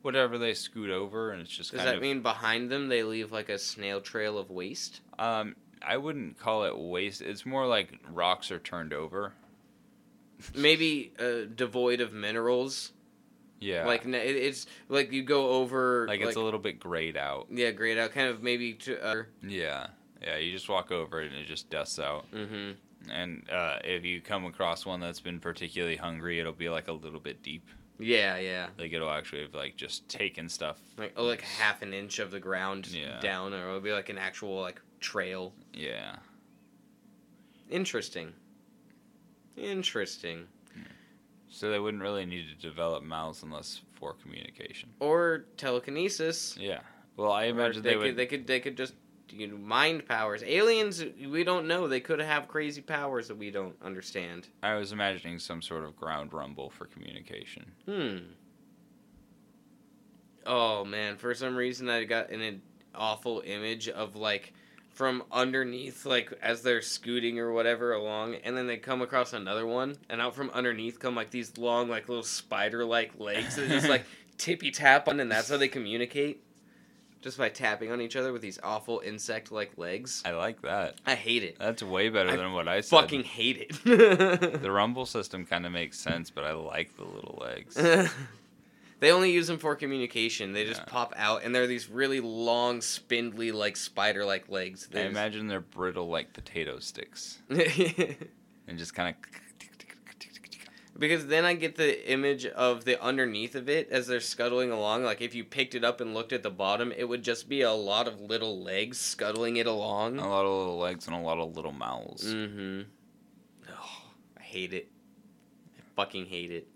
whatever they scoot over, and it's just Does that of. mean behind them they leave like a snail trail of waste? um, I wouldn't call it waste. It's more like rocks are turned over. Maybe uh, devoid of minerals. Yeah, Like it's like you go over like it's a little bit grayed out. yeah, grayed out, kind of maybe to. Uh, Yeah, yeah. You just walk over it and it just dusts out. mm-hmm. And uh, if you come across one that's been particularly hungry, it'll be like a little bit deep. Yeah, yeah. Like it'll actually have like just taken stuff. Like oh, like half an inch of the ground Yeah. down, or it'll be like an actual like trail. Yeah. Interesting. Interesting. So they wouldn't really need to develop mouths unless for communication. Or telekinesis. Yeah. Well, I imagine they, they, could would. they could they could just you know, mind powers. Aliens we don't know. They could have crazy powers that we don't understand. I was imagining some sort of ground rumble for communication. Hmm. Oh man, for some reason I got an awful image of like from underneath, like as they're scooting or whatever along, and then they come across another one, and out from underneath come like these long, like little spider-like legs that just like tippy tap on, and that's how they communicate, just by tapping on each other with these awful insect-like legs. I like that. I hate it. That's way better I than what I said. Fucking hate it. The rumble system kind of makes sense, but I like the little legs. they only use them for communication. They just Yeah. pop out, and they're these really long, spindly, like spider-like legs. I They're imagine they're brittle like potato sticks and just kind of. because then I get the image of the underneath of it as they're scuttling along. Like if you picked it up and looked at the bottom, it would just be a lot of little legs scuttling it along. A lot of little legs and a lot of little mouths. Mm-hmm. Oh, I hate it. I fucking hate it.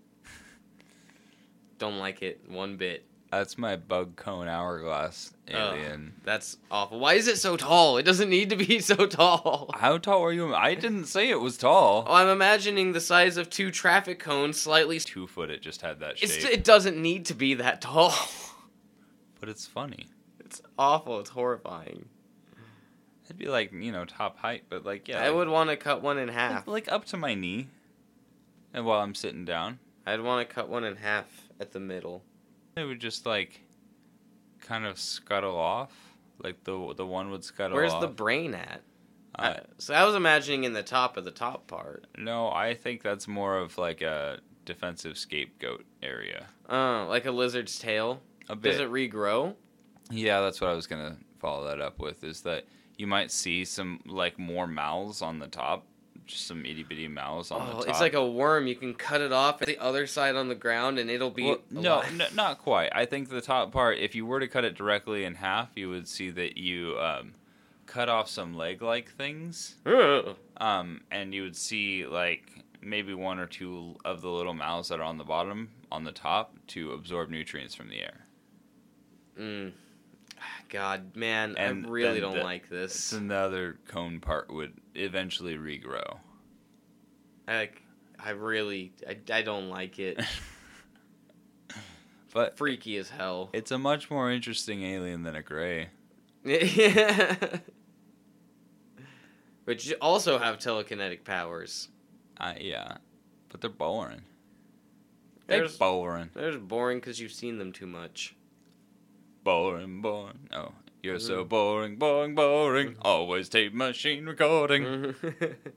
Don't like it one bit. That's my bug cone hourglass alien. That's awful. Why is it so tall? It doesn't need to be so tall. How tall are you? I didn't say it was tall. Oh, I'm imagining the size of two traffic cones, slightly. Two foot, it just had that shape. It's, it doesn't need to be that tall. but it's funny. It's awful. It's horrifying. It'd be like you know top height, but like yeah, I like, would want to cut one in half. like, like up to my knee, and while I'm sitting down, I'd want to cut one in half at the middle. it would just like kind of scuttle off. Like the the one would scuttle off Where's off. the brain at? Uh, I- so I was imagining in the top of the top part. no, I think that's more of like a defensive scapegoat area. Uh, like a lizard's tail. A bit. Does it regrow? Yeah, that's what I was gonna follow that up with. Is that you might see some like more mouths on the top, just some itty bitty mouths on the Oh, top. it's like a worm. You can cut it off at the other side on the ground, and it'll be Well, no, alive. n- not quite. I think the top part, if you were to cut it directly in half, you would see that you um, cut off some leg-like things, um, and you would see like maybe one or two of the little mouths that are on the bottom, on the top, to absorb nutrients from the air. Mm. God, man, And I really don't the- like this. So the other cone part would eventually regrow. I like, I really, I, I don't like it. but Freaky as hell. it's a much more interesting alien than a gray. Which also have telekinetic powers. Uh, yeah, but they're boring. They're There's- boring. They're boring because you've seen them too much. Boring, boring. Oh, you're so Mhm. boring, boring, boring. Always tape machine recording. Mm-hmm.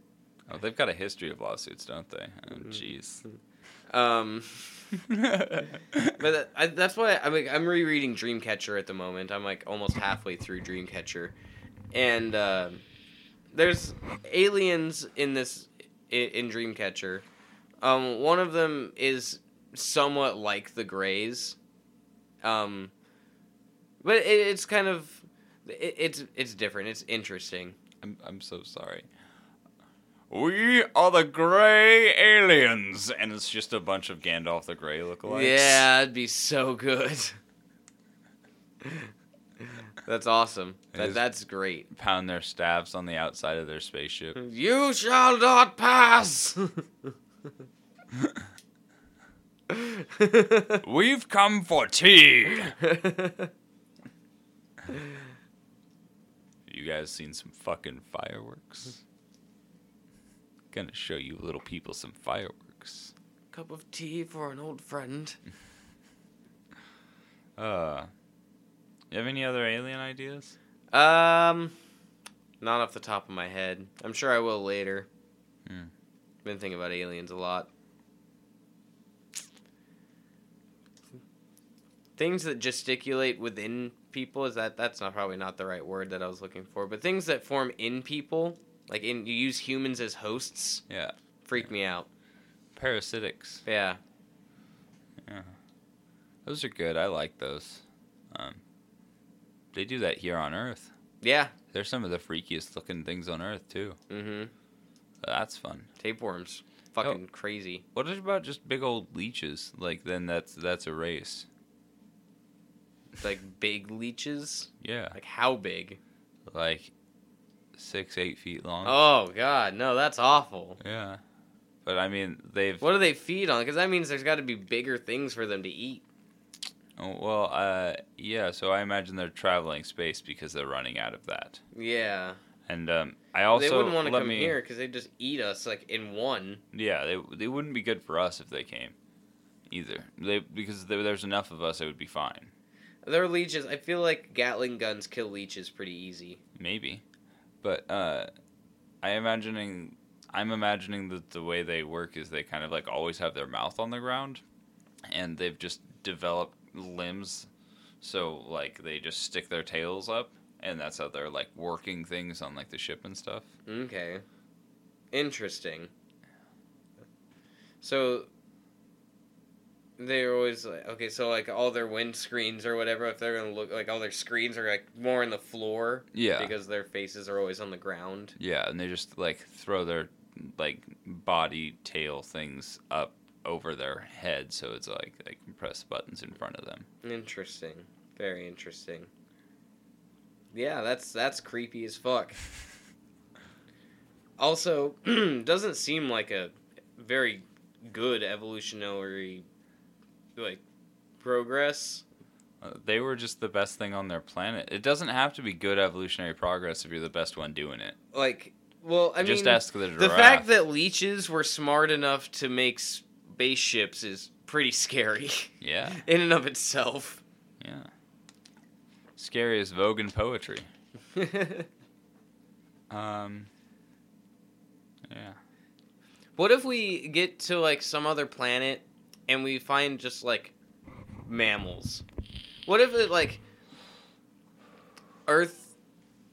Oh, they've got a history of lawsuits, don't they? Oh, jeez. um, but I, that's why I mean, I'm rereading Dreamcatcher at the moment. I'm like almost halfway through Dreamcatcher, and uh, there's aliens in this in, in Dreamcatcher. Um, one of them is somewhat like the Greys, um, but it, it's kind of it, it's it's different. It's interesting. I'm, I'm so sorry. We are the Gray Aliens, and it's just a bunch of Gandalf the Grey lookalikes. Yeah, it'd be so good. that's awesome. That, that's great. Pound their staffs on the outside of their spaceship. You shall not pass. We've come for tea. You guys seen some fucking fireworks? Gonna show you little people some fireworks. Cup of tea for an old friend. Uh, you have any other alien ideas? Um, not off the top of my head. I'm sure I will later. Hmm. Been thinking about aliens a lot. Things that gesticulate within people is that that's not probably not the right word that I was looking for, but things that form in people, like in you use humans as hosts, Yeah, freak me out. parasitics. Yeah. Yeah, those are good. I like those. Um, they do that here on Earth. Yeah. They're some of the freakiest looking things on Earth too. Mm-hmm. That's fun. Tapeworms. Fucking crazy. What about just big old leeches? Like then that's that's a race. Like big leeches. Yeah, Like how big? like six eight feet long. Oh god, no, that's awful. Yeah, but I mean they've. What do they feed on? Because that means there's got to be bigger things for them to eat. Oh, well, uh, yeah. So I imagine they're traveling space because they're running out of that. Yeah. And um, I also they wouldn't want to come me, here because they'd just eat us like in one. Yeah, they they wouldn't be good for us if they came, either. They because there, there's enough of us, it would be fine. They're leeches. I feel like Gatling guns kill leeches pretty easy. Maybe, but uh, I imagining I'm imagining that the way they work is they kind of like always have their mouth on the ground, and they've just developed limbs, so like they just stick their tails up, and that's how they're like working things on like the ship and stuff. Okay. Interesting. So they're always like okay, so like all their wind screens or whatever, if they're gonna look like all their screens are like more on the floor Yeah, because their faces are always on the ground. yeah, and they just like throw their like body tail things up over their head, so it's like they can press buttons in front of them. Interesting. Very interesting. Yeah, that's that's creepy as fuck. Also, doesn't seem like a very good evolutionary like progress. Uh, they were just the best thing on their planet. It doesn't have to be good evolutionary progress if you're the best one doing it. Like, well, I just mean, ask the giraffe. the fact that leeches were smart enough to make spaceships is pretty scary yeah, in and of itself. yeah, scary as Vogon poetry. Um, yeah, What if we get to like some other planet and we find just like mammals? What if it like Earth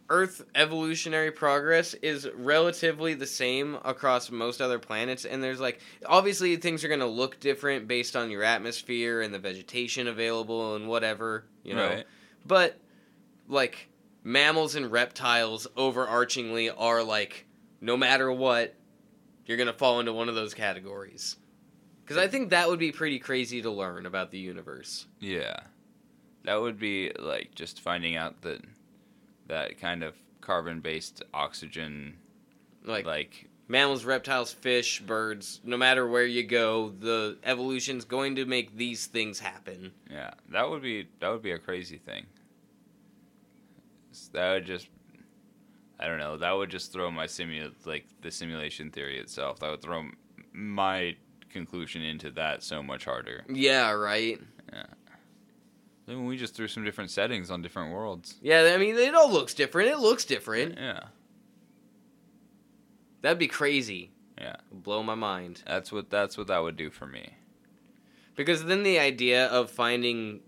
Earth evolutionary progress is relatively the same across most other planets and there's like obviously things are going to look different based on your atmosphere and the vegetation available and whatever, you know. right. But like mammals and reptiles overarchingly are like no matter what you're going to fall into one of those categories. Cuz I think that would be pretty crazy to learn about the universe. Yeah, that would be like just finding out that that kind of carbon-based oxygen, Like, like mammals, reptiles, fish, birds, no matter where you go, the evolution's going to make these things happen. yeah, that would be that would be a crazy thing. That would just, I don't know, that would just throw my simu like the simulation theory itself. That would throw my conclusion into that so much harder. Yeah, right. Yeah. Then we just threw some different settings on different worlds. Yeah, I mean it all looks different. It looks different. Yeah, That'd be crazy. Yeah. Blow my mind. that's what that's what that would do for me. Because then the idea of finding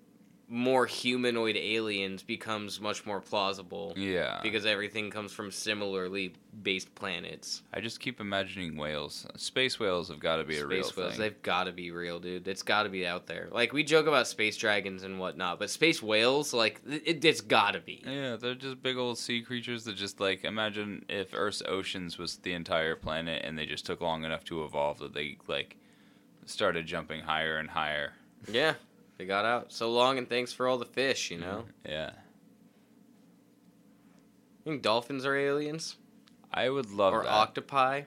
more humanoid aliens becomes much more plausible. Yeah, Because everything comes from similarly based planets. I just keep imagining whales. Space whales have got to be a real space whales, thing. they've got to be real, dude. It's got to be out there. Like we joke about space dragons and whatnot, but space whales, like it, it's got to be. Yeah, they're just big old sea creatures that just like imagine if Earth's oceans was the entire planet and they just took long enough to evolve that they like started jumping higher and higher. Yeah, they got out so long, and thanks for all the fish. You know, Yeah. you think dolphins are aliens I would love or that. octopi?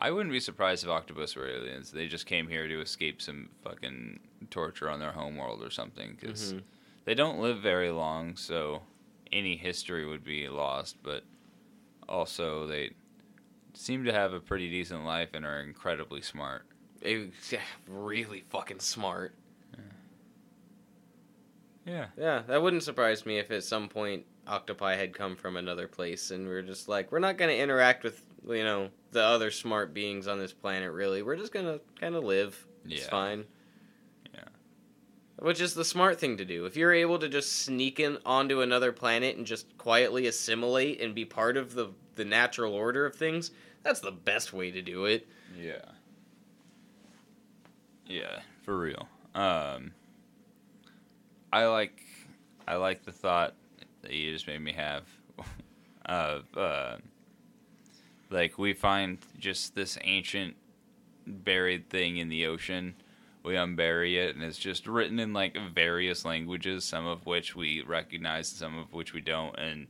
I wouldn't be surprised if octopus were aliens. They just came here to escape some fucking torture on their homeworld or something. Because Mhm. they don't live very long, so any history would be lost. But also, they seem to have a pretty decent life and are incredibly smart. Yeah, really fucking smart. Yeah. Yeah, that wouldn't surprise me if at some point octopi had come from another place and we're just like, we're not going to interact with, you know, the other smart beings on this planet, really. We're just going to kind of live. It's Yeah. fine. Yeah. Which is the smart thing to do. If you're able to just sneak in onto another planet and just quietly assimilate and be part of the, the natural order of things, that's the best way to do it. Yeah. Yeah, for real. Um I like I like the thought that you just made me have of uh like we find just this ancient buried thing in the ocean. We unbury it and it's just written in like various languages, some of which we recognize, some of which we don't, and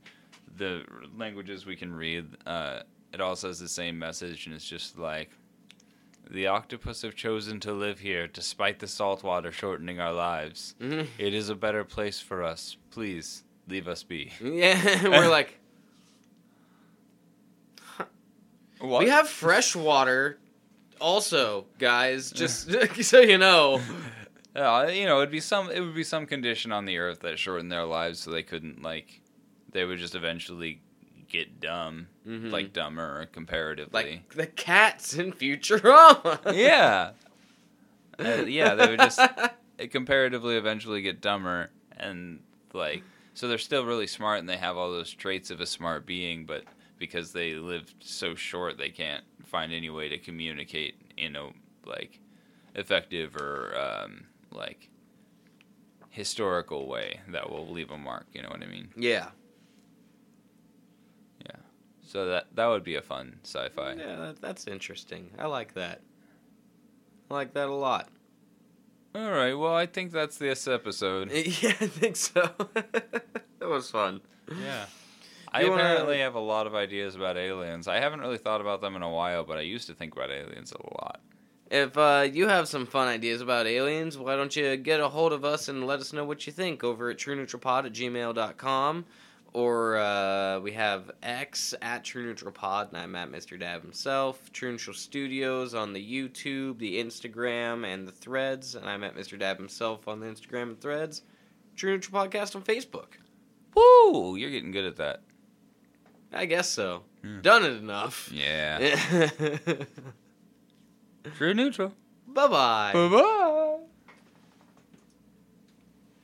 the languages we can read, uh, it all says the same message, and it's just like the octopus have chosen to live here despite the salt water shortening our lives. Mhm. It is a better place for us. Please leave us be. Yeah, we're like, What? we have fresh water also, guys, just so you know. Uh, you know, it'd be some. It would be some condition on the earth that shortened their lives, so they couldn't like. They would just eventually get dumb, Mhm. like dumber comparatively. like the cats in Futurama. yeah, Uh, yeah. They would just comparatively eventually get dumber, and like so they're still really smart, and they have all those traits of a smart being, but because they lived so short, they can't find any way to communicate in a like effective or um, like historical way that will leave a mark. You know what I mean? yeah. So that that would be a fun sci-fi. Yeah, that, that's interesting. I like that. I like that a lot. All right. Well, I think that's this episode. Yeah, I think so. that was fun. Yeah. I You wanna- apparently have a lot of ideas about aliens. I haven't really thought about them in a while, but I used to think about aliens a lot. If uh, you have some fun ideas about aliens, why don't you get a hold of us and let us know what you think over at trueneutralpod at gmail.com. Or uh, we have X at True Neutral Pod, and I'm at Mr. Dab himself. True Neutral Studios on the YouTube, the Instagram, and the threads. And I'm at Mr. Dab himself on the Instagram and threads. True Neutral Podcast on Facebook. Woo! You're getting good at that. I guess so. Hmm. Done it enough. Yeah. True neutral. Bye bye. Bye bye.